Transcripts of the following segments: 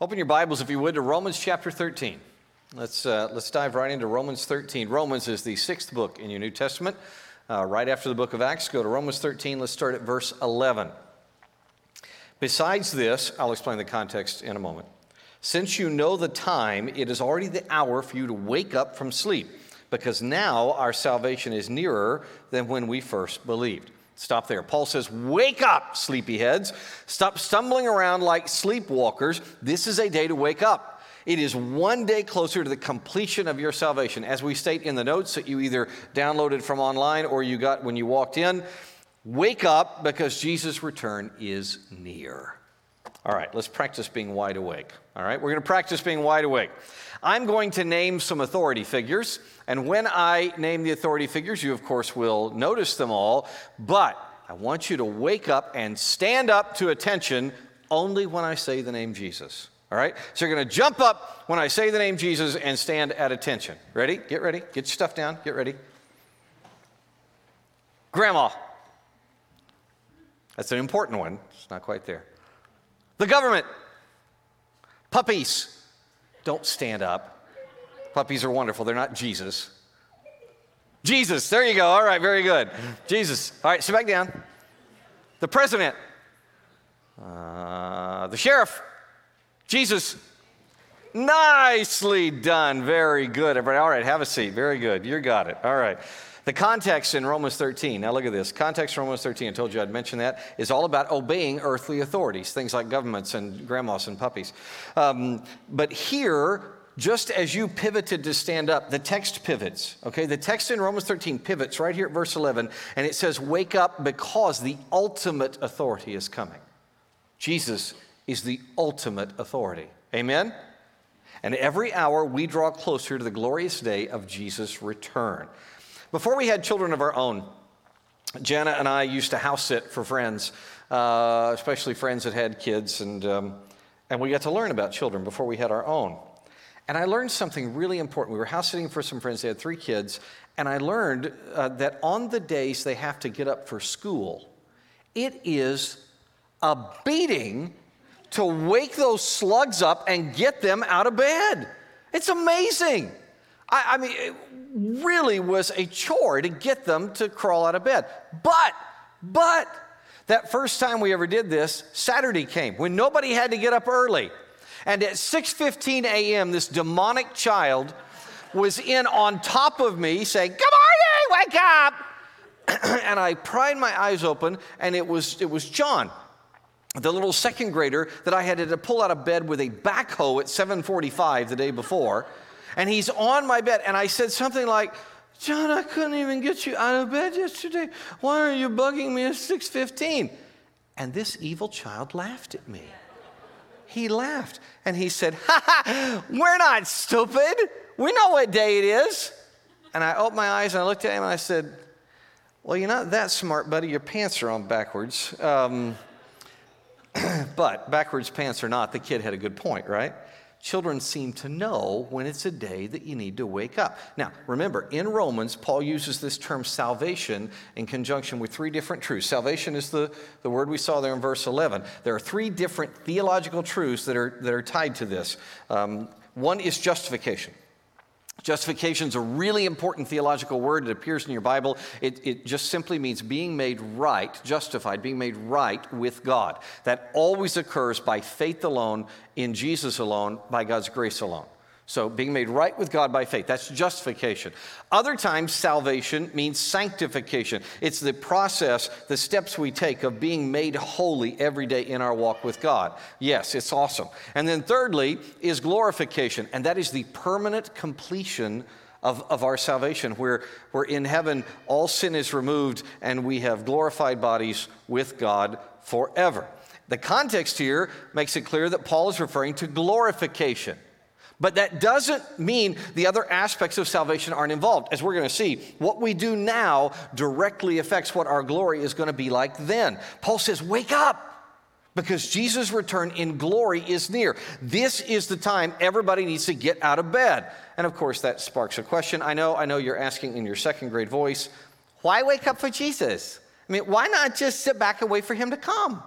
Open your Bibles, if you would, to Romans chapter 13. Let's, uh, let's dive right into Romans 13. Romans is the sixth book in your New Testament, uh, right after the book of Acts. Go to Romans 13. Let's start at verse 11. Besides this, I'll explain the context in a moment. Since you know the time, it is already the hour for you to wake up from sleep, because now our salvation is nearer than when we first believed. Stop there. Paul says, Wake up, sleepyheads. Stop stumbling around like sleepwalkers. This is a day to wake up. It is one day closer to the completion of your salvation. As we state in the notes that you either downloaded from online or you got when you walked in, wake up because Jesus' return is near. All right, let's practice being wide awake. All right, we're going to practice being wide awake. I'm going to name some authority figures, and when I name the authority figures, you of course will notice them all, but I want you to wake up and stand up to attention only when I say the name Jesus. All right? So you're going to jump up when I say the name Jesus and stand at attention. Ready? Get ready. Get your stuff down. Get ready. Grandma. That's an important one. It's not quite there. The government. Puppies. Don't stand up. Puppies are wonderful. They're not Jesus. Jesus. There you go. All right. Very good. Jesus. All right. Sit back down. The president. Uh, the sheriff. Jesus, nicely done. Very good, everybody. All right, have a seat. Very good. You got it. All right. The context in Romans 13, now look at this. Context in Romans 13, I told you I'd mention that, is all about obeying earthly authorities, things like governments and grandmas and puppies. Um, but here, just as you pivoted to stand up, the text pivots. Okay, the text in Romans 13 pivots right here at verse 11, and it says, Wake up because the ultimate authority is coming. Jesus is the ultimate authority. Amen? And every hour we draw closer to the glorious day of Jesus' return. Before we had children of our own, Jana and I used to house sit for friends, uh, especially friends that had kids, and, um, and we got to learn about children before we had our own. And I learned something really important. We were house sitting for some friends, they had three kids, and I learned uh, that on the days they have to get up for school, it is a beating to wake those slugs up and get them out of bed. It's amazing. I, I, mean, it really was a chore to get them to crawl out of bed. But, but, that first time we ever did this, Saturday came when nobody had to get up early. And at 6:15 a.m., this demonic child was in on top of me saying, Good morning, wake up! and I pried my eyes open, and it was, it was John the little second grader that I had to pull out of bed with a backhoe at 7:45 the day before, and he's on my bed, and I said something like, "John, I couldn't even get you out of bed yesterday. Why are you bugging me at 6:15?" And this evil child laughed at me. He laughed and he said, "Ha ha! We're not stupid. We know what day it is." And I opened my eyes and I looked at him and I said, "Well, you're not that smart, buddy. Your pants are on backwards." Um, but backwards pants or not, the kid had a good point, right? Children seem to know when it's a day that you need to wake up. Now, remember, in Romans, Paul uses this term salvation in conjunction with three different truths. Salvation is the, the word we saw there in verse 11. There are three different theological truths that are, that are tied to this. Um, one is justification. Justification is a really important theological word. It appears in your Bible. It, it, just simply means being made right, justified, being made right with God. That always occurs by faith alone, in Jesus alone, by God's grace alone. So, being made right with God by faith, that's justification. Other times, salvation means sanctification. It's the process, the steps we take of being made holy every day in our walk with God. Yes, it's awesome. And then, thirdly, is glorification, and that is the permanent completion of, of our salvation, where, where in heaven all sin is removed and we have glorified bodies with God forever. The context here makes it clear that Paul is referring to glorification. But that doesn't mean the other aspects of salvation aren't involved. As we're going to see, what we do now directly affects what our glory is going to be like then. Paul says, Wake up! Because Jesus' return in glory is near. This is the time everybody needs to get out of bed. And of course, that sparks a question. I know, I know you're asking in your second grade voice, why wake up for Jesus? I mean, why not just sit back and wait for him to come?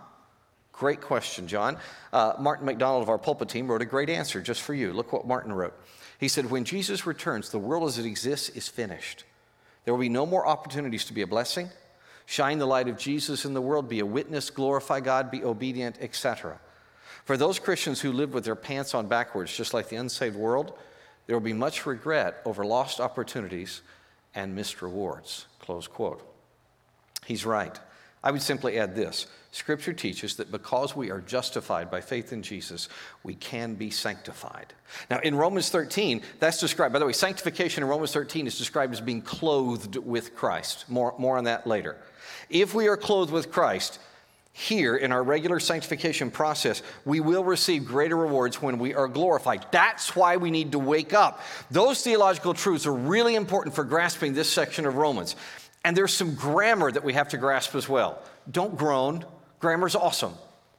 Great question, John. Uh, Martin McDonald of our pulpit team wrote a great answer just for you. Look what Martin wrote. He said, When Jesus returns, the world as it exists is finished. There will be no more opportunities to be a blessing, shine the light of Jesus in the world, be a witness, glorify God, be obedient, etc. For those Christians who live with their pants on backwards, just like the unsaved world, there will be much regret over lost opportunities and missed rewards. Close quote. He's right. I would simply add this Scripture teaches that because we are justified by faith in Jesus, we can be sanctified. Now, in Romans 13, that's described, by the way, sanctification in Romans 13 is described as being clothed with Christ. More, more on that later. If we are clothed with Christ, here in our regular sanctification process, we will receive greater rewards when we are glorified. That's why we need to wake up. Those theological truths are really important for grasping this section of Romans. And there's some grammar that we have to grasp as well. Don't groan. Grammar's awesome,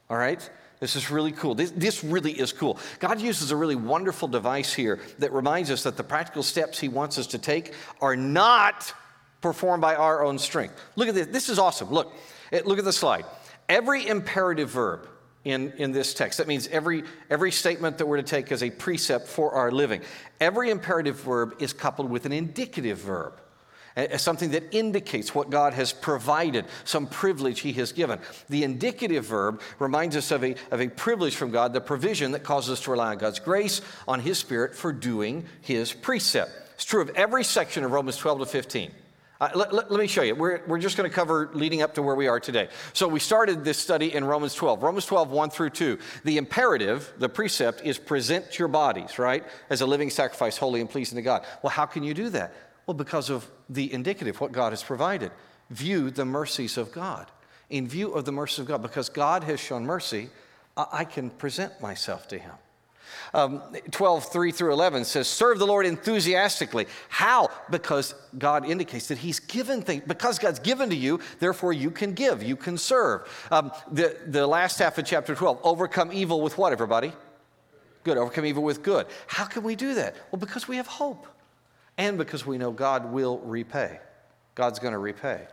all right? This is really cool. This, this, really is cool. God uses a really wonderful device here that reminds us that the practical steps He wants us to take are not performed by our own strength. Look at this. This is awesome. Look, eh, look at the slide. Every imperative verb in, in this text, that means every, every statement that we're to take as a precept for our living, every imperative verb is coupled with an indicative verb something that indicates what God has provided, some privilege He has given. The indicative verb reminds us of a, of a privilege from God, the provision that causes us to rely on God's grace, on His Spirit for doing His precept. It's true of every section of Romans 12 to 15. Uh, let, let, let, me show you. We're, we're just going to cover leading up to where we are today. So we started this study in Romans 12. Romans 12, 1 through 2. The imperative, the precept, is present your bodies, right, as a living sacrifice, holy and pleasing to God. Well, how can you do that? Well, because of the indicative, what God has provided. View the mercies of God. In view of the mercies of God, because God has shown mercy, I can present myself to Him. Um, 12, 3 through 11 says, Serve the Lord enthusiastically. How? Because God indicates that He's given things. Because God's given to you, therefore you can give, you can serve. Um, the, the last half of chapter 12, overcome evil with what, everybody? Good. Overcome evil with good. How can we do that? Well, because we have hope and because we know God will repay. God's going to repay.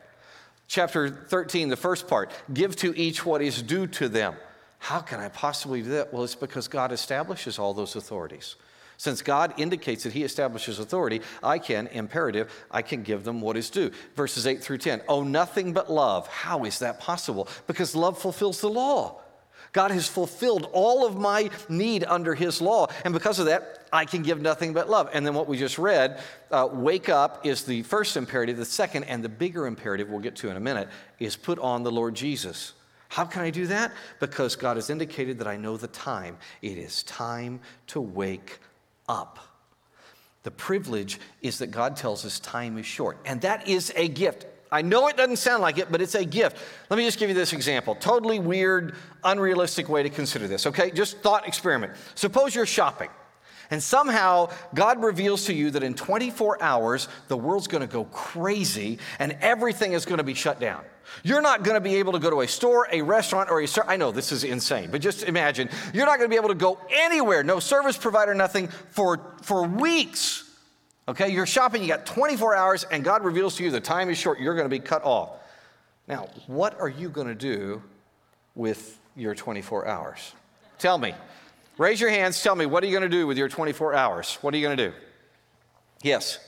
Chapter 13, the first part give to each what is due to them. How can I possibly do that? Well, it's because God establishes all those authorities. Since God indicates that He establishes authority, I can, imperative, I can give them what is due. Verses 8 through 10. Oh, nothing but love. How is that possible? Because love fulfills the law. God has fulfilled all of my need under His law. And because of that, I can give nothing but love. And then what we just read, uh, wake up is the first imperative. The second and the bigger imperative we'll get to in a minute is put on the Lord Jesus. How can I do that? Because God has indicated that I know the time. It is time to wake up. The privilege is that God tells us time is short, and that is a gift. I know it doesn't sound like it, but it's a gift. Let me just give you this example. Totally weird, unrealistic way to consider this, okay? Just thought experiment. Suppose you're shopping. And somehow God reveals to you that in 24 hours, the world's gonna go crazy and everything is gonna be shut down. You're not gonna be able to go to a store, a restaurant, or a store. I know this is insane, but just imagine you're not gonna be able to go anywhere, no service provider, nothing for, for weeks. Okay, you're shopping, you got 24 hours, and God reveals to you the time is short, you're gonna be cut off. Now, what are you gonna do with your 24 hours? Tell me. Raise your hands. Tell me, what are you going to do with your 24 hours? What are you going to do? Yes.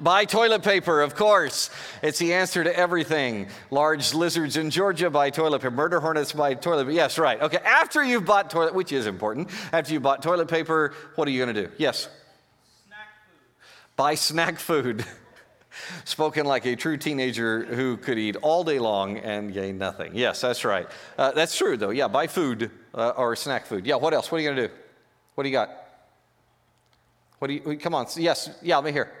Buy toilet paper, of course. It's the answer to everything. Large lizards in Georgia buy toilet paper. Murder hornets buy toilet paper. Yes, right. Okay, after you've bought toilet, which is important, after you've bought toilet paper, what are you going to do? Yes? Buy snack food. Spoken like a true teenager who could eat all day long and gain nothing. Yes, that's right. Uh, that's true, though. Yeah, buy food uh, or snack food. Yeah, what else? What are you going to do? What do you got? What do you, come on. Yes, yeah, let me hear.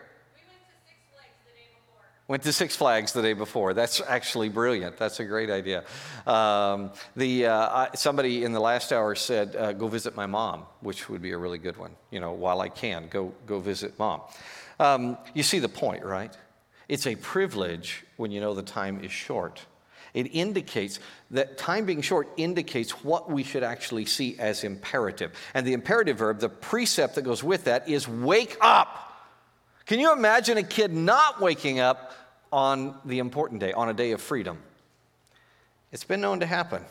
Went to Six Flags the day before. That's actually brilliant. That's a great idea. Um, the, uh, I, somebody in the last hour said, uh, go visit my mom, which would be a really good one. You know, while I can, go, go visit mom. Um, you see the point, right? It's a privilege when you know the time is short. It indicates that time being short indicates what we should actually see as imperative. And the imperative verb, the precept that goes with that, is wake up. Can you imagine a kid not waking up on the important day, on a day of freedom? It's been known to happen.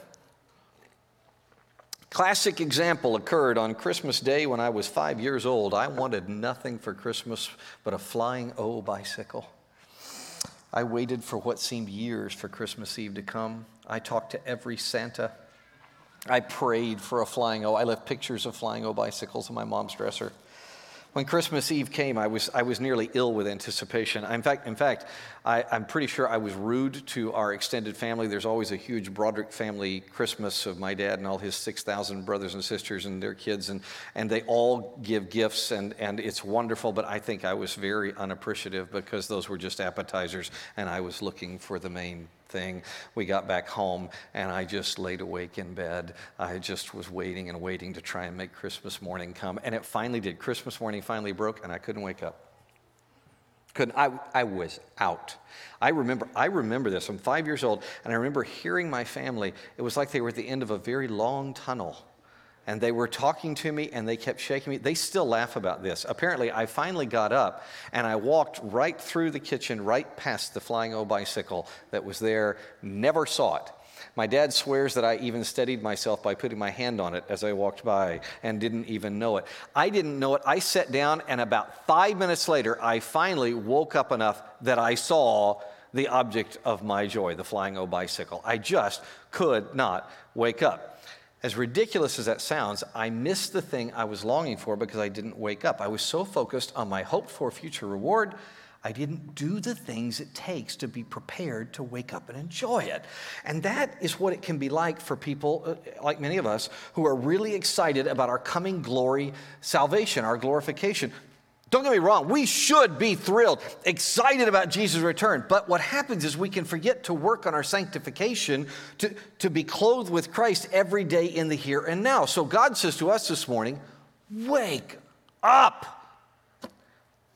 Classic example occurred on Christmas Day when I was five years old. I wanted nothing for Christmas but a flying O bicycle. I waited for what seemed years for Christmas Eve to come. I talked to every Santa. I prayed for a flying O. I left pictures of flying O bicycles on my mom's dresser. When Christmas Eve came, I was, I was nearly ill with anticipation. In fact, in fact I, am pretty sure I was rude to our extended family. There's always a huge Broderick family Christmas of my dad and all his 6,000 brothers and sisters and their kids, and, and they all give gifts, and, and it's wonderful, but I think I was very unappreciative because those were just appetizers, and I was looking for the main thing. We got back home and I just laid awake in bed. I just was waiting and waiting to try and make Christmas morning come. And it finally did. Christmas morning finally broke and I couldn't wake up. Couldn't, I, I was out. I remember, I remember this. I'm five years old, and I remember hearing my family. It was like they were at the end of a very long tunnel and they were talking to me and they kept shaking me. They still laugh about this. Apparently, I finally got up and I walked right through the kitchen, right past the flying O bicycle that was there, never saw it. My dad swears that I even steadied myself by putting my hand on it as I walked by and didn't even know it. I didn't know it. I sat down, and about five minutes later, I finally woke up enough that I saw the object of my joy, the flying O bicycle. I just could not wake up. As ridiculous as that sounds, I missed the thing I was longing for because I didn't wake up. I was so focused on my hoped for future reward, I didn't do the things it takes to be prepared to wake up and enjoy it. And that is what it can be like for people uh, like many of us who are really excited about our coming glory salvation, our glorification. Don't get me wrong, we should be thrilled, excited about Jesus' return. But what happens is we can forget to work on our sanctification to, to be clothed with Christ every day in the here and now. So God says to us this morning, wake up.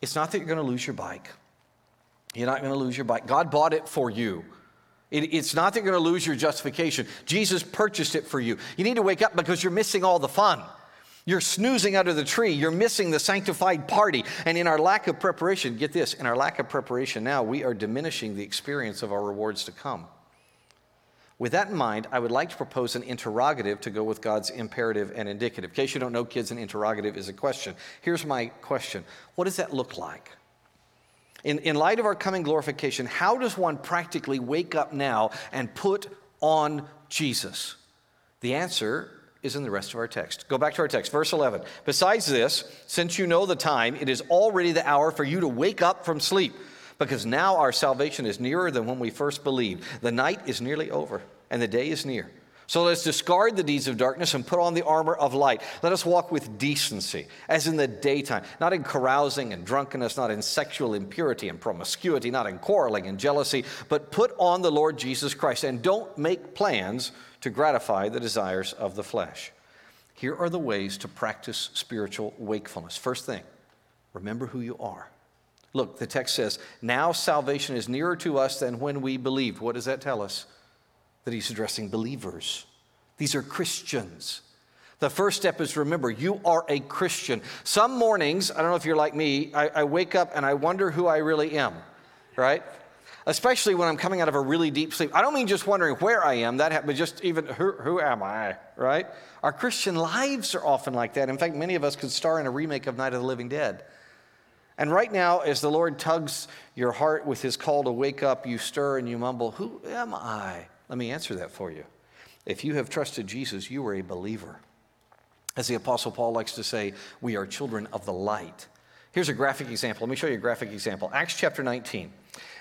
It's not that you're going to lose your bike. You're not going to lose your bike. God bought it for you. It, it's not that you're going to lose your justification. Jesus purchased it for you. You need to wake up because you're missing all the fun. You're snoozing under the tree. You're missing the sanctified party. And in our lack of preparation, get this, in our lack of preparation now, we are diminishing the experience of our rewards to come. With that in mind, I would like to propose an interrogative to go with God's imperative and indicative. In case you don't know, kids, an interrogative is a question. Here's my question What does that look like? In, in light of our coming glorification, how does one practically wake up now and put on Jesus? The answer is in the rest of our text. Go back to our text, verse 11. Besides this, since you know the time, it is already the hour for you to wake up from sleep, because now our salvation is nearer than when we first believed. The night is nearly over, and the day is near. So let's discard the deeds of darkness and put on the armor of light. Let us walk with decency, as in the daytime, not in carousing and drunkenness, not in sexual impurity and promiscuity, not in quarreling and jealousy, but put on the Lord Jesus Christ and don't make plans to gratify the desires of the flesh. Here are the ways to practice spiritual wakefulness. First thing, remember who you are. Look, the text says, Now salvation is nearer to us than when we believed. What does that tell us? That he's addressing believers. These are Christians. The first step is remember, you are a Christian. Some mornings, I don't know if you're like me, I, I wake up and I wonder who I really am, right? Especially when I'm coming out of a really deep sleep. I don't mean just wondering where I am, that happens, just even who, who am I, right? Our Christian lives are often like that. In fact, many of us could star in a remake of Night of the Living Dead. And right now, as the Lord tugs your heart with his call to wake up, you stir and you mumble, Who am I? Let me answer that for you. If you have trusted Jesus, you are a believer. As the Apostle Paul likes to say, we are children of the light. Here's a graphic example. Let me show you a graphic example. Acts chapter 19.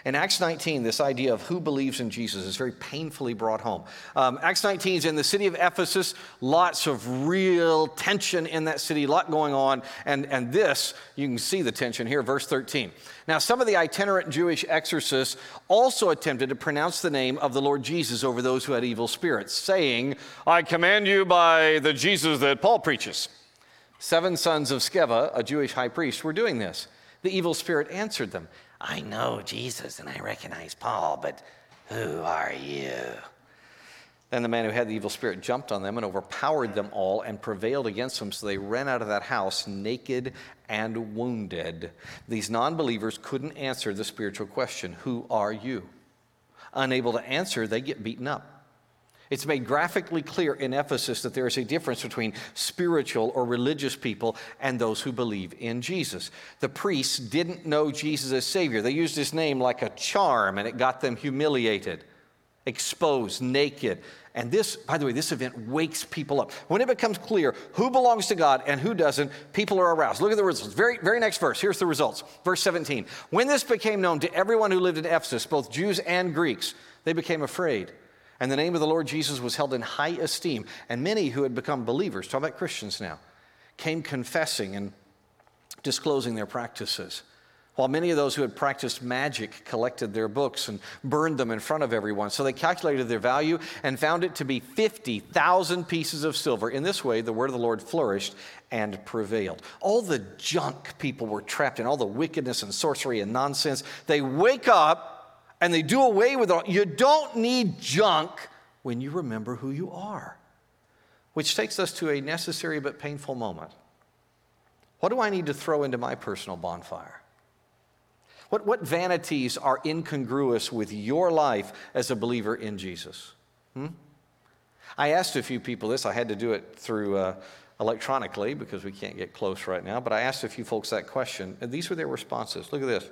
In Acts 19, this idea of who believes in Jesus is very painfully brought home. Um, Acts 19 is in the city of Ephesus, lots of real tension in that city, a lot going on. And, and this, you can see the tension here, verse 13. Now, some of the itinerant Jewish exorcists also attempted to pronounce the name of the Lord Jesus over those who had evil spirits, saying, I command you by the Jesus that Paul preaches. Seven sons of Sceva, a Jewish high priest, were doing this. The evil spirit answered them I know Jesus and I recognize Paul, but who are you? Then the man who had the evil spirit jumped on them and overpowered them all and prevailed against them, so they ran out of that house naked and wounded. These non believers couldn't answer the spiritual question Who are you? Unable to answer, they get beaten up. It's made graphically clear in Ephesus that there is a difference between spiritual or religious people and those who believe in Jesus. The priests didn't know Jesus as Savior. They used his name like a charm, and it got them humiliated, exposed, naked. And this, by the way, this event wakes people up. When it becomes clear who belongs to God and who doesn't, people are aroused. Look at the results. Very, very next verse. Here's the results. Verse 17. When this became known to everyone who lived in Ephesus, both Jews and Greeks, they became afraid and the name of the Lord Jesus was held in high esteem. And many who had become believers, talk about Christians now, came confessing and disclosing their practices. While many of those who had practiced magic collected their books and burned them in front of everyone. So they calculated their value and found it to be 50,000 pieces of silver. In this way, the word of the Lord flourished and prevailed. All the junk people were trapped in, all the wickedness and sorcery and nonsense, they wake up and they do away with it. You don't need junk when you remember who you are. Which takes us to a necessary but painful moment. What do I need to throw into my personal bonfire? What, what vanities are incongruous with your life as a believer in Jesus? Hmm? I asked a few people this. I had to do it through uh, electronically because we can't get close right now. But I asked a few folks that question, and these were their responses. Look at this.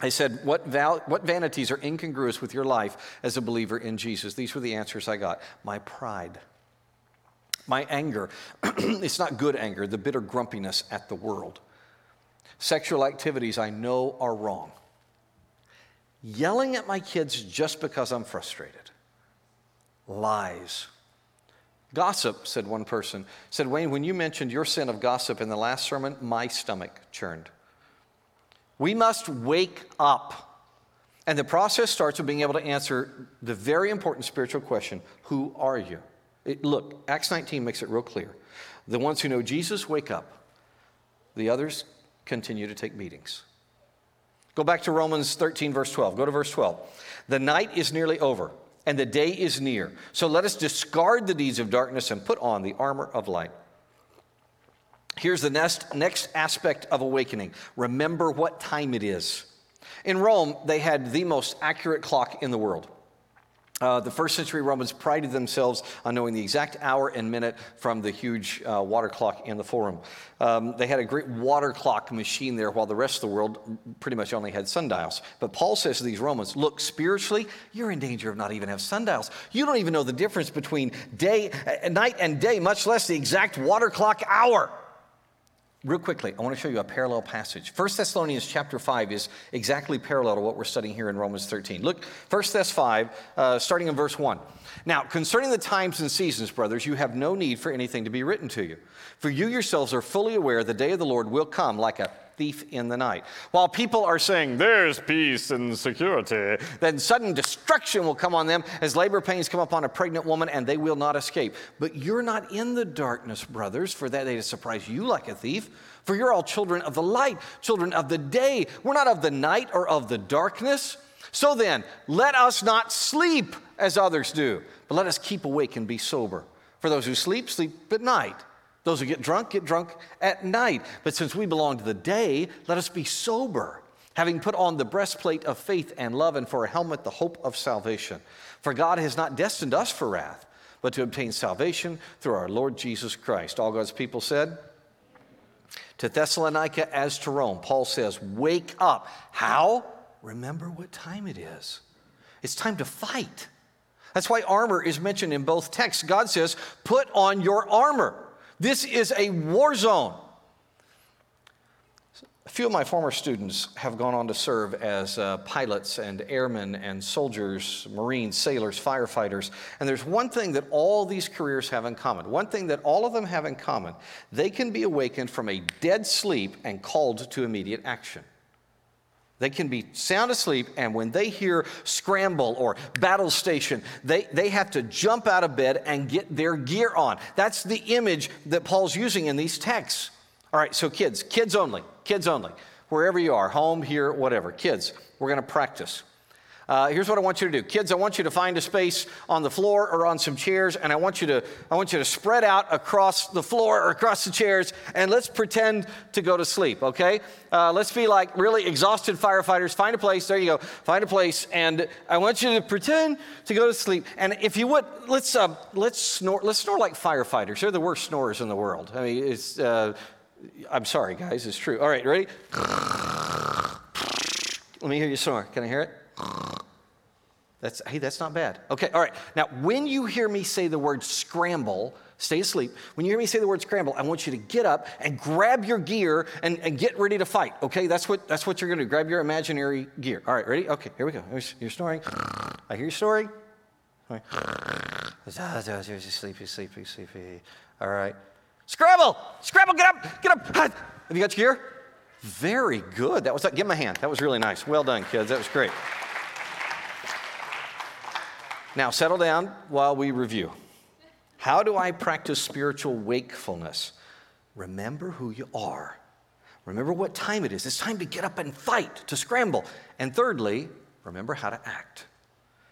I said, what, val- what vanities are incongruous with your life as a believer in Jesus? These were the answers I got. My pride, my anger. it's not good anger, the bitter grumpiness at the world. Sexual activities I know are wrong. Yelling at my kids just because I'm frustrated. Lies. Gossip, said one person. Said, Wayne, when you mentioned your sin of gossip in the last sermon, my stomach churned. We must wake up. And the process starts with being able to answer the very important spiritual question Who are you? It, look, Acts 19 makes it real clear. The ones who know Jesus wake up, the others continue to take meetings. Go back to Romans 13, verse 12. Go to verse 12. The night is nearly over, and the day is near. So let us discard the deeds of darkness and put on the armor of light. Here's the next, next aspect of awakening remember what time it is. In Rome, they had the most accurate clock in the world. Uh, the first century Romans prided themselves on knowing the exact hour and minute from the huge uh, water clock in the Forum. Um, they had a great water clock machine there, while the rest of the world pretty much only had sundials. But Paul says to these Romans, Look, spiritually, you're in danger of not even have sundials. You don't even know the difference between day, uh, night and day, much less the exact water clock hour. Real quickly, I want to show you a parallel passage. 1 Thessalonians chapter 5 is exactly parallel to what we're studying here in Romans 13. Look, 1 Thess 5, uh, starting in verse 1. Now, concerning the times and seasons, brothers, you have no need for anything to be written to you. For you yourselves are fully aware the day of the Lord will come like a thief in the night. While people are saying, There's peace and security, then sudden destruction will come on them as labor pains come upon a pregnant woman, and they will not escape. But you're not in the darkness, brothers, for that day to surprise you like a thief. For you're all children of the light, children of the day. We're not of the night or of the darkness. So then, let us not sleep as others do, but let us keep awake and be sober. For those who sleep, sleep at night. Those who get drunk, get drunk at night. But since we belong to the day, let us be sober, having put on the breastplate of faith and love, and for a helmet, the hope of salvation. For God has not destined us for wrath, but to obtain salvation through our Lord Jesus Christ. All God's people said, to Thessalonica as to Rome, Paul says, Wake up. How? Remember what time it is. It's time to fight. That's why armor is mentioned in both texts. God says, Put on your armor. This is a war zone. A few of my former students have gone on to serve as uh, pilots and airmen and soldiers, Marines, sailors, firefighters. And there's one thing that all these careers have in common. One thing that all of them have in common they can be awakened from a dead sleep and called to immediate action. They can be sound asleep, and when they hear scramble or battle station, they, they have to jump out of bed and get their gear on. That's the image that Paul's using in these texts. All right, so kids, kids only, kids only. Wherever you are, home, here, whatever, kids, we're going to practice. Uh, here's what I want you to do, kids. I want you to find a space on the floor or on some chairs, and I want you to I want you to spread out across the floor or across the chairs, and let's pretend to go to sleep. Okay? Uh, let's be like really exhausted firefighters. Find a place. There you go. Find a place, and I want you to pretend to go to sleep. And if you would, let's uh, let's snore. Let's snore like firefighters. They're the worst snorers in the world. I mean, it's. Uh, I'm sorry, guys. It's true. All right, ready? Let me hear you snore. Can I hear it? That's, hey, that's not bad. Okay, all right. Now, when you hear me say the word scramble, stay asleep. When you hear me say the word scramble, I want you to get up and grab your gear and, and get ready to fight. Okay, that's what, that's what you're going to do. Grab your imaginary gear. All right, ready? Okay, here we go. You're snoring. I hear you snoring. Sleepy, sleepy, sleepy. All right. Scramble! Scramble, get up! Get up! Have you got your gear? Very good. That was, give him a hand. That was really nice. Well done, kids. That was great. Now, settle down while we review. How do I practice spiritual wakefulness? Remember who you are. Remember what time it is. It's time to get up and fight, to scramble. And thirdly, remember how to act.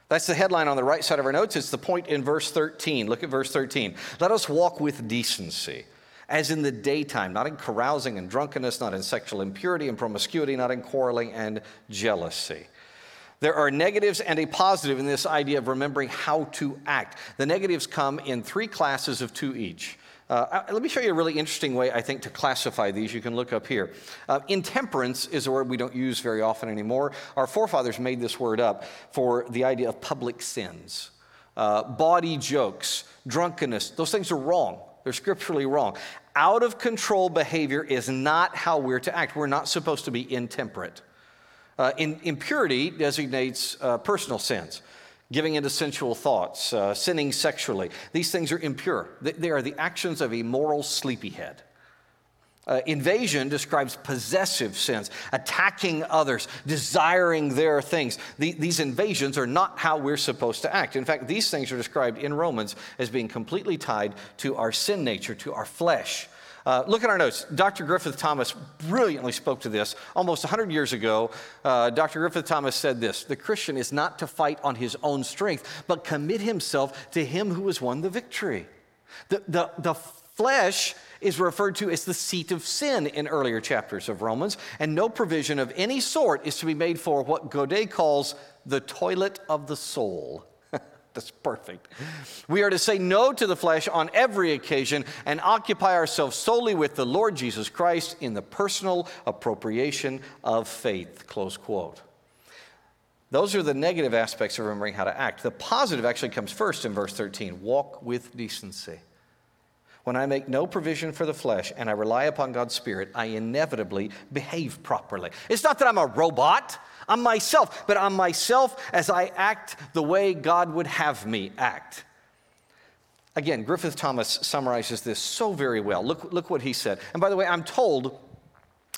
That's the headline on the right side of our notes. It's the point in verse 13. Look at verse 13. Let us walk with decency, as in the daytime, not in carousing and drunkenness, not in sexual impurity and promiscuity, not in quarreling and jealousy. There are negatives and a positive in this idea of remembering how to act. The negatives come in three classes of two each. Uh, let me show you a really interesting way, I think, to classify these. You can look up here. Uh, intemperance is a word we don't use very often anymore. Our forefathers made this word up for the idea of public sins. Uh, bawdy jokes, drunkenness, those things are wrong. They're scripturally wrong. Out of control behavior is not how we're to act. We're not supposed to be intemperate. Uh, in, impurity designates uh, personal sins, giving into sensual thoughts, uh, sinning sexually. These things are impure. They, they are the actions of a moral sleepyhead. Uh, invasion describes possessive sins, attacking others, desiring their things. The, these invasions are not how we're supposed to act. In fact, these things are described in Romans as being completely tied to our sin nature, to our flesh. Uh, look at our notes. Dr. Griffith Thomas brilliantly spoke to this almost 100 years ago. Uh, Dr. Griffith Thomas said this The Christian is not to fight on his own strength, but commit himself to him who has won the victory. The, the, the flesh is referred to as the seat of sin in earlier chapters of Romans, and no provision of any sort is to be made for what Godet calls the toilet of the soul. That's perfect. We are to say no to the flesh on every occasion and occupy ourselves solely with the Lord Jesus Christ in the personal appropriation of faith. Close quote. Those are the negative aspects of remembering how to act. The positive actually comes first in verse 13 walk with decency. When I make no provision for the flesh and I rely upon God's Spirit, I inevitably behave properly. It's not that I'm a robot. I'm myself, but I'm myself as I act the way God would have me act. Again, Griffith Thomas summarizes this so very well. Look, look what he said. And by the way, I'm told,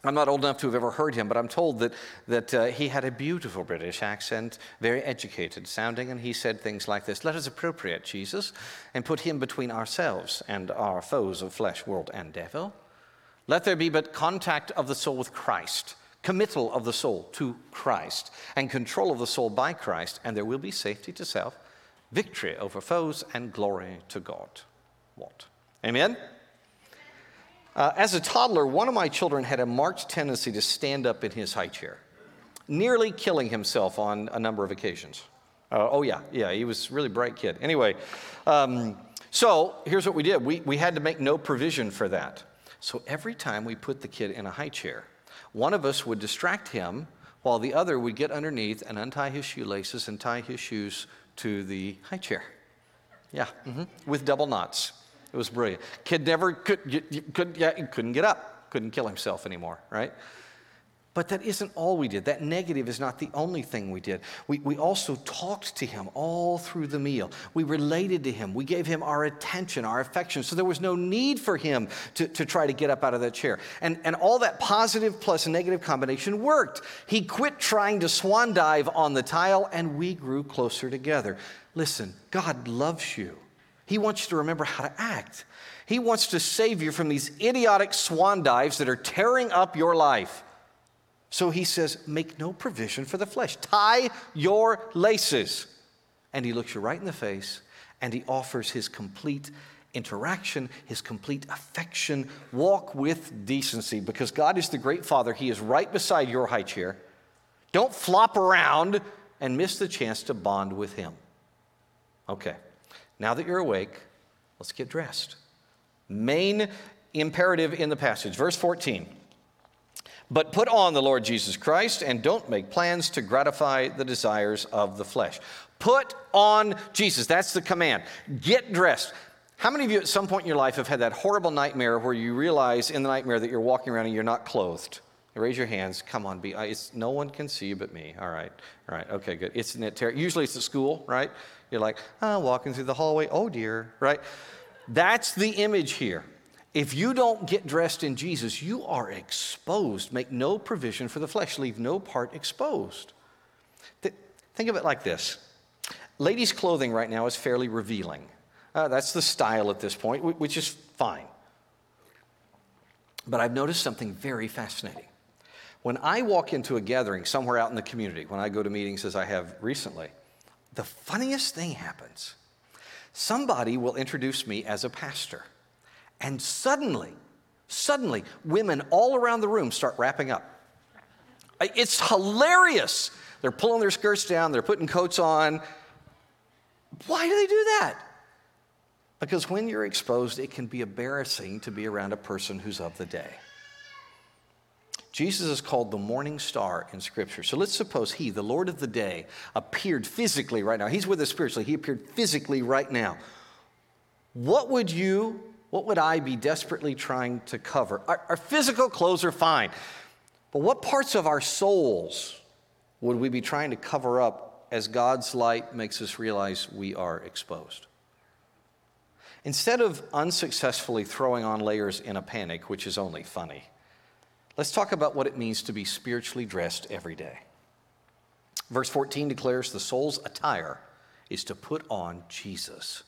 I'm not old enough to have ever heard him, but I'm told that, that uh, he had a beautiful British accent, very educated sounding, and he said things like this Let us appropriate Jesus and put him between ourselves and our foes of flesh, world, and devil. Let there be but contact of the soul with Christ committal of the soul to Christ and control of the soul by Christ, and there will be safety to self, victory over foes, and glory to God. What? Amen? Uh, as a toddler, one of my children had a marked tendency to stand up in his high chair, nearly killing himself on a number of occasions. Uh, oh, yeah, yeah, he was a really bright kid. Anyway, um, so here's what we did we, we had to make no provision for that. So every time we put the kid in a high chair, one of us would distract him while the other would get underneath and untie his shoelaces and tie his shoes to the high chair. Yeah, mm-hmm. with double knots. It was brilliant. Kid never could, could, yeah, couldn't get up, couldn't kill himself anymore, right? But that isn't all we did. That negative is not the only thing we did. We, we also talked to him all through the meal. We related to him. We gave him our attention, our affection. So there was no need for him to, to try to get up out of that chair. And, and all that positive plus negative combination worked. He quit trying to swan dive on the tile, and we grew closer together. Listen, God loves you. He wants you to remember how to act. He wants to save you from these idiotic swan dives that are tearing up your life. So he says, Make no provision for the flesh. Tie your laces. And he looks you right in the face and he offers his complete interaction, his complete affection. Walk with decency because God is the great Father. He is right beside your high chair. Don't flop around and miss the chance to bond with him. Okay, now that you're awake, let's get dressed. Main imperative in the passage, verse 14. But put on the Lord Jesus Christ and don't make plans to gratify the desires of the flesh. Put on Jesus. That's the command. Get dressed. How many of you at some point in your life have had that horrible nightmare where you realize in the nightmare that you're walking around and you're not clothed? Raise your hands. Come on, be. Uh, it's, no one can see you but me. All right, all right, okay, good. Isn't it terrible? Usually it's at school, right? You're like, oh, walking through the hallway. Oh dear, right? That's the image here. If you don't get dressed in Jesus, you are exposed. Make no provision for the flesh, leave no part exposed. Think of it like this ladies' clothing right now is fairly revealing. Uh, that's the style at this point, which is fine. But I've noticed something very fascinating. When I walk into a gathering somewhere out in the community, when I go to meetings as I have recently, the funniest thing happens. Somebody will introduce me as a pastor. And suddenly, suddenly, women all around the room start wrapping up. It's hilarious. They're pulling their skirts down, they're putting coats on. Why do they do that? Because when you're exposed, it can be embarrassing to be around a person who's of the day. Jesus is called the morning star in Scripture. So let's suppose he, the Lord of the day, appeared physically right now. He's with us spiritually. He appeared physically right now. What would you what would I be desperately trying to cover? Our, our physical clothes are fine, but what parts of our souls would we be trying to cover up as God's light makes us realize we are exposed? Instead of unsuccessfully throwing on layers in a panic, which is only funny, let's talk about what it means to be spiritually dressed every day. Verse 14 declares the soul's attire is to put on Jesus.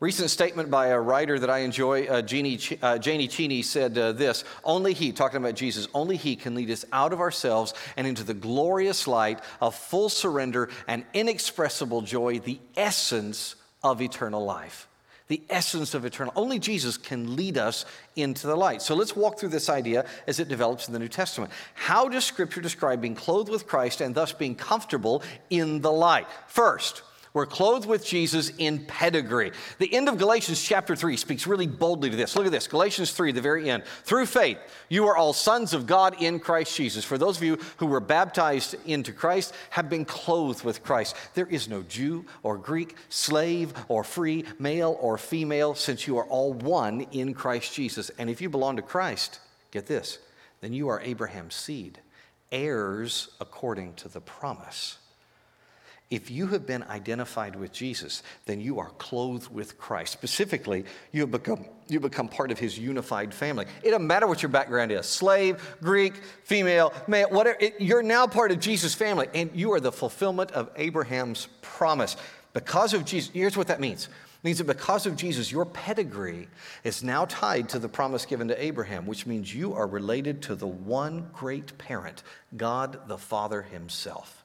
Recent statement by a writer that I enjoy, uh, Jeannie, uh, Janie Cheney, said uh, this Only He, talking about Jesus, only He can lead us out of ourselves and into the glorious light of full surrender and inexpressible joy, the essence of eternal life. The essence of eternal. Only Jesus can lead us into the light. So let's walk through this idea as it develops in the New Testament. How does Scripture describe being clothed with Christ and thus being comfortable in the light? First, we're clothed with Jesus in pedigree. The end of Galatians chapter 3 speaks really boldly to this. Look at this Galatians 3, the very end. Through faith, you are all sons of God in Christ Jesus. For those of you who were baptized into Christ, have been clothed with Christ. There is no Jew or Greek, slave or free, male or female, since you are all one in Christ Jesus. And if you belong to Christ, get this, then you are Abraham's seed, heirs according to the promise. If you have been identified with Jesus, then you are clothed with Christ. Specifically, you have become, you become part of his unified family. It doesn't matter what your background is slave, Greek, female, male, whatever. It, you're now part of Jesus' family, and you are the fulfillment of Abraham's promise. Because of Jesus, here's what that means. It means that because of Jesus, your pedigree is now tied to the promise given to Abraham, which means you are related to the one great parent, God the Father Himself.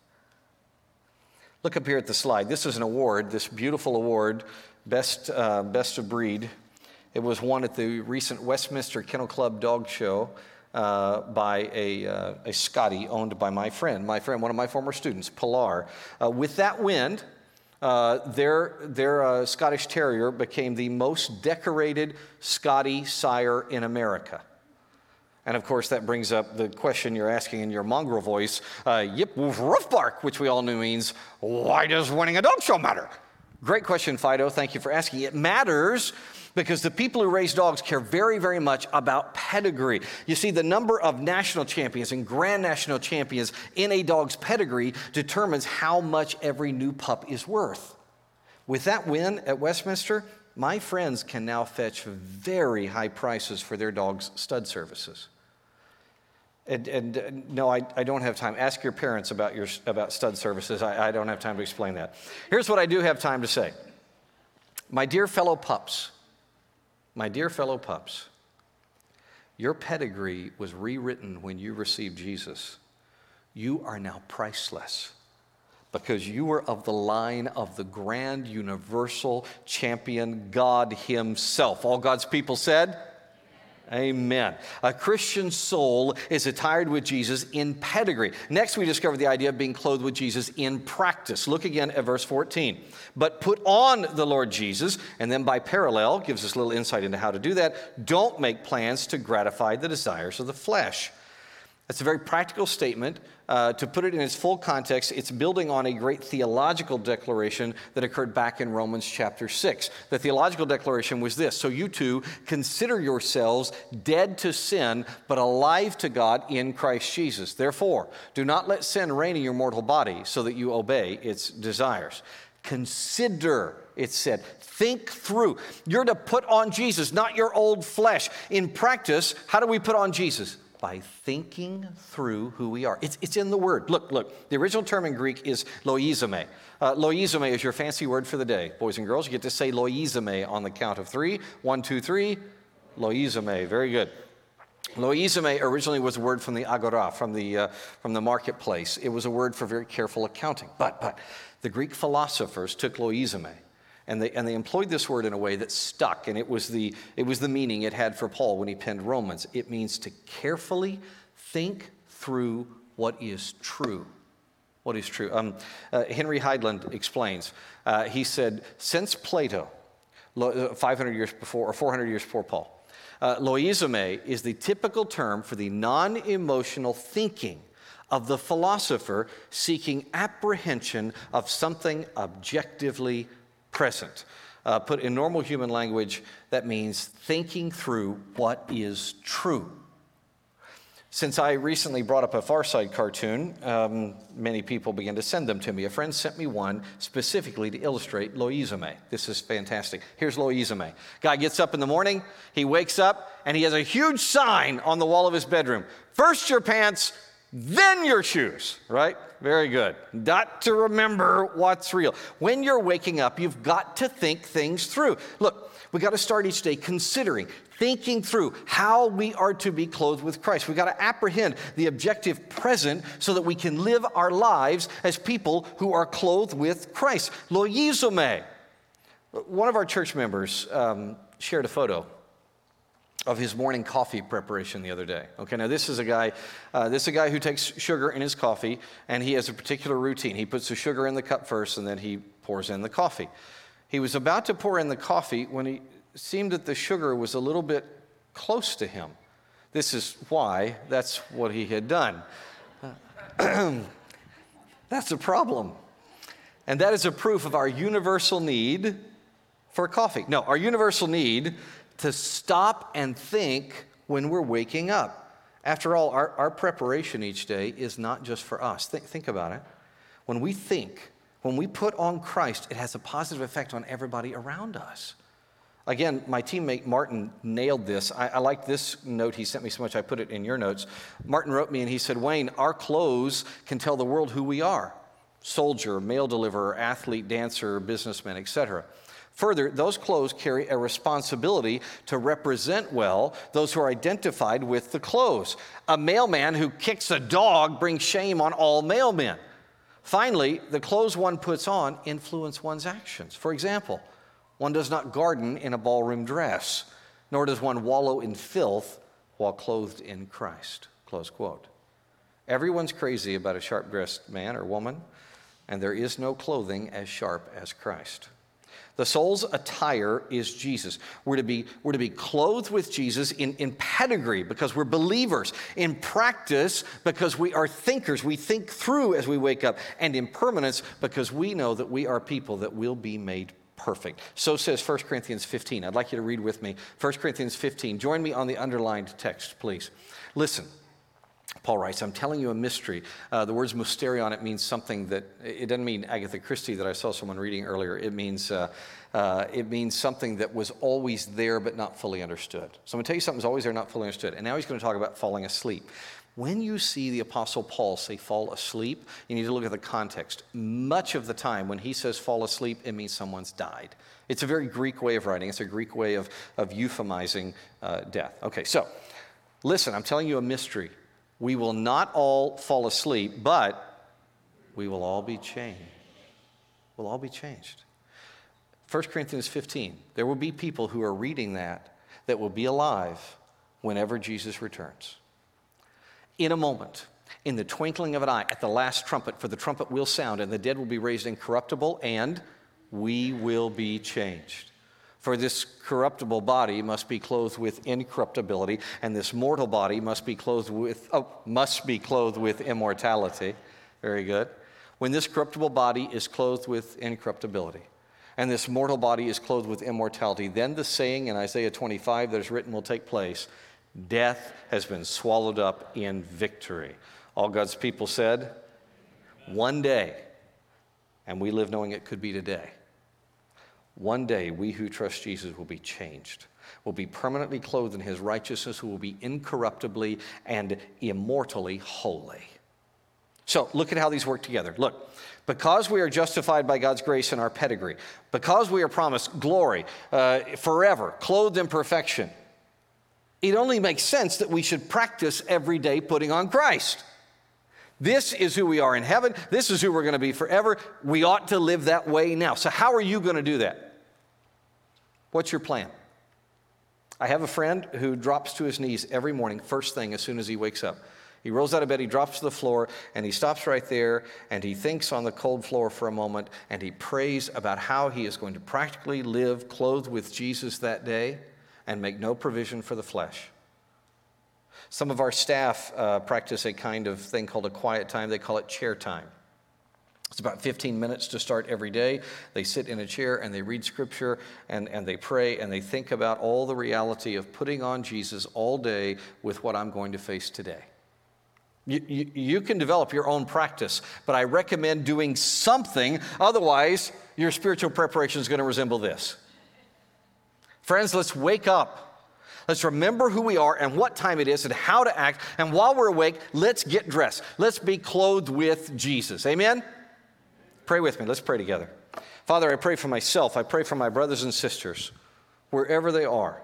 Look up here at the slide. This is an award, this beautiful award, Best, uh, best of Breed. It was won at the recent Westminster Kennel Club Dog Show uh, by a, uh, a Scottie owned by my friend, my friend, one of my former students, Pilar. Uh, with that win, uh, their, their uh, Scottish Terrier became the most decorated Scottie sire in America. And of course, that brings up the question you're asking in your mongrel voice uh, yip, woof, roof bark, which we all knew means, why does winning a dog show matter? Great question, Fido. Thank you for asking. It matters because the people who raise dogs care very, very much about pedigree. You see, the number of national champions and grand national champions in a dog's pedigree determines how much every new pup is worth. With that win at Westminster, my friends can now fetch very high prices for their dogs' stud services. And, and uh, no, I, I, don't have time. Ask your parents about, your, about stud services. I, I don't have time to explain that. Here's what I do have time to say. My dear fellow pups, my dear fellow pups, your pedigree was rewritten when you received Jesus you are now priceless because you were of the line of the grand universal champion, God Himself. All God's people said, Amen. A Christian soul is attired with Jesus in pedigree. Next, we discover the idea of being clothed with Jesus in practice. Look again at verse 14. But put on the Lord Jesus, and then by parallel, gives us a little insight into how to do that. Don't make plans to gratify the desires of the flesh. That's a very practical statement. Uh, to put it in its full context, it's building on a great theological declaration that occurred back in Romans chapter 6. The theological declaration was this So you too consider yourselves dead to sin, but alive to God in Christ Jesus. Therefore, do not let sin reign in your mortal body so that you obey its desires. Consider, it said. Think through. You're to put on Jesus, not your old flesh. In practice, how do we put on Jesus? By thinking through who we are. It's, it's in the word. Look, look. The original term in Greek is logizomai. Uh, logizomai is your fancy word for the day. Boys and girls, you get to say logizomai on the count of three. One, two, three. Logizomai. Very good. Logizomai originally was a word from the agora, from the, uh, from the marketplace. It was a word for very careful accounting. But, but the Greek philosophers took logizomai and they, and they employed this word in a way that stuck, and it was, the, it was the meaning it had for Paul when he penned Romans. It means to carefully think through what is true. What is true? Um, uh, Henry Heidland explains. Uh, he said, since Plato, uh, 500 years before, or 400 years before Paul, uh, logizomai is the typical term for the non emotional thinking of the philosopher seeking apprehension of something objectively present. Uh, put in normal human language, that means thinking through what is true. Since I recently brought up a Far Side cartoon, um, many people began to send them to me. A friend sent me one specifically to illustrate logizomai. This is fantastic. Here's logizomai. Guy gets up in the morning, he wakes up, and he has a huge sign on the wall of his bedroom. First your pants, then your shoes, right? Very good. Got to remember what's real. When you're waking up, you've got to think things through. Look, we got to start each day considering, thinking through how we are to be clothed with Christ. We got to apprehend the objective present so that we can live our lives as people who are clothed with Christ. Logizomai. One of our church members um, shared a photo of his morning coffee preparation the other day. Okay, now this is a guy, uh, this is a guy who takes sugar in his coffee, and he has a particular routine. He puts the sugar in the cup first, and then he pours in the coffee. He was about to pour in the coffee when he seemed that the sugar was a little bit close to him. This is why that's what he had done. that's a problem. And that is a proof of our universal need for coffee. No, our universal need to stop and think when we're waking up. After all, our, our preparation each day is not just for us. Think, think about it. When we think, when we put on Christ, it has a positive effect on everybody around us. Again, my teammate Martin nailed this. I, I like this note he sent me so much, I put it in your notes. Martin wrote me and he said, Wayne, our clothes can tell the world who we are soldier, mail deliverer, athlete, dancer, businessman, etc. Further, those clothes carry a responsibility to represent well those who are identified with the clothes. A mailman who kicks a dog brings shame on all mailmen. Finally, the clothes one puts on influence one's actions. For example, one does not garden in a ballroom dress, nor does one wallow in filth while clothed in Christ. Close quote. Everyone's crazy about a sharp dressed man or woman, and there is no clothing as sharp as Christ. The soul's attire is Jesus. We're to be, we're to be clothed with Jesus in, in pedigree because we're believers, in practice because we are thinkers. We think through as we wake up, and in permanence because we know that we are people that will be made perfect. So says 1 Corinthians 15. I'd like you to read with me 1 Corinthians 15. Join me on the underlined text, please. Listen. Paul writes, I'm telling you a mystery. Uh, the words mysterion, it means something that, it doesn't mean Agatha Christie that I saw someone reading earlier. It means, uh, uh, it means something that was always there but not fully understood. So I'm going to tell you something's always there, not fully understood. And now he's going to talk about falling asleep. When you see the Apostle Paul say fall asleep, you need to look at the context. Much of the time, when he says fall asleep, it means someone's died. It's a very Greek way of writing, it's a Greek way of, of euphemizing uh, death. Okay, so listen, I'm telling you a mystery. We will not all fall asleep, but we will all be changed. We'll all be changed. 1 Corinthians 15. There will be people who are reading that that will be alive whenever Jesus returns. In a moment, in the twinkling of an eye, at the last trumpet, for the trumpet will sound, and the dead will be raised incorruptible, and we will be changed. For this corruptible body must be clothed with incorruptibility, and this mortal body must be clothed with, oh, must be clothed with immortality. Very good. When this corruptible body is clothed with incorruptibility, and this mortal body is clothed with immortality, then the saying in Isaiah 25 that is written will take place Death has been swallowed up in victory. All God's people said, One day, and we live knowing it could be today. One day, we who trust Jesus will be changed, will be permanently clothed in his righteousness, who will be incorruptibly and immortally holy. So, look at how these work together. Look, because we are justified by God's grace in our pedigree, because we are promised glory uh, forever, clothed in perfection, it only makes sense that we should practice every day putting on Christ. This is who we are in heaven. This is who we're going to be forever. We ought to live that way now. So, how are you going to do that? What's your plan? I have a friend who drops to his knees every morning, first thing, as soon as he wakes up. He rolls out of bed, he drops to the floor, and he stops right there and he thinks on the cold floor for a moment and he prays about how he is going to practically live clothed with Jesus that day and make no provision for the flesh. Some of our staff uh, practice a kind of thing called a quiet time. They call it chair time. It's about 15 minutes to start every day. They sit in a chair and they read scripture and, and they pray and they think about all the reality of putting on Jesus all day with what I'm going to face today. You, you, you can develop your own practice, but I recommend doing something. Otherwise, your spiritual preparation is going to resemble this. Friends, let's wake up. Let's remember who we are and what time it is and how to act. And while we're awake, let's get dressed. Let's be clothed with Jesus. Amen? Pray with me. Let's pray together. Father, I pray for myself. I pray for my brothers and sisters, wherever they are.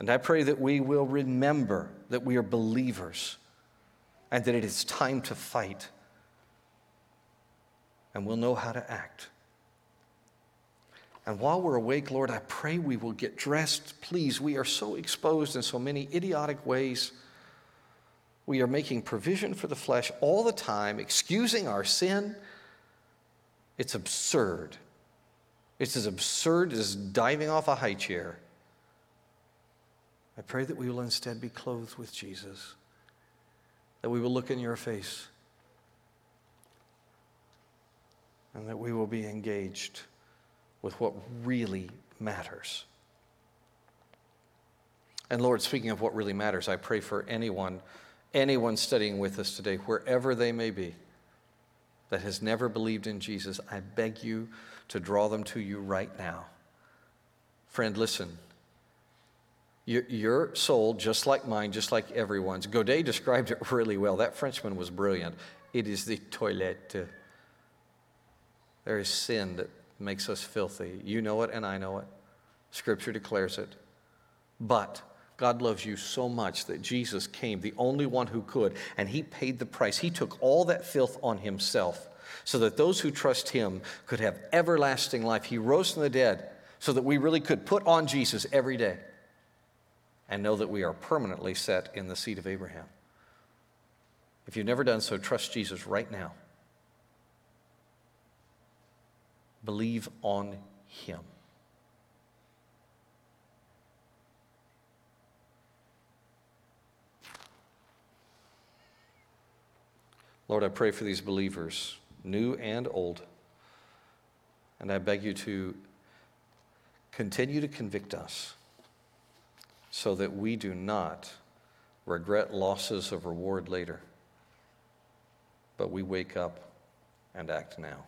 And I pray that we will remember that we are believers and that it is time to fight. And we'll know how to act. And while we're awake, Lord, I pray we will get dressed. Please, we are so exposed in so many idiotic ways. We are making provision for the flesh all the time, excusing our sin. It's absurd. It's as absurd as diving off a high chair. I pray that we will instead be clothed with Jesus, that we will look in your face, and that we will be engaged with what really matters. And Lord, speaking of what really matters, I pray for anyone, anyone studying with us today, wherever they may be, that has never believed in Jesus, I beg you to draw them to you right now. Friend, listen. Your, soul, just like mine, just like everyone's, Godet described it really well. That Frenchman was brilliant. It is the toilette. There is sin that makes us filthy. You know it, and I know it. Scripture declares it. But God loves you so much that Jesus came, the only one who could, and He paid the price. He took all that filth on Himself so that those who trust Him could have everlasting life. He rose from the dead so that we really could put on Jesus every day and know that we are permanently set in the seat of Abraham. If you've never done so, trust Jesus right now. Believe on Him. Lord, I pray for these believers, new and old. And I beg you to continue to convict us so that we do not regret losses of reward later, but we wake up and act now.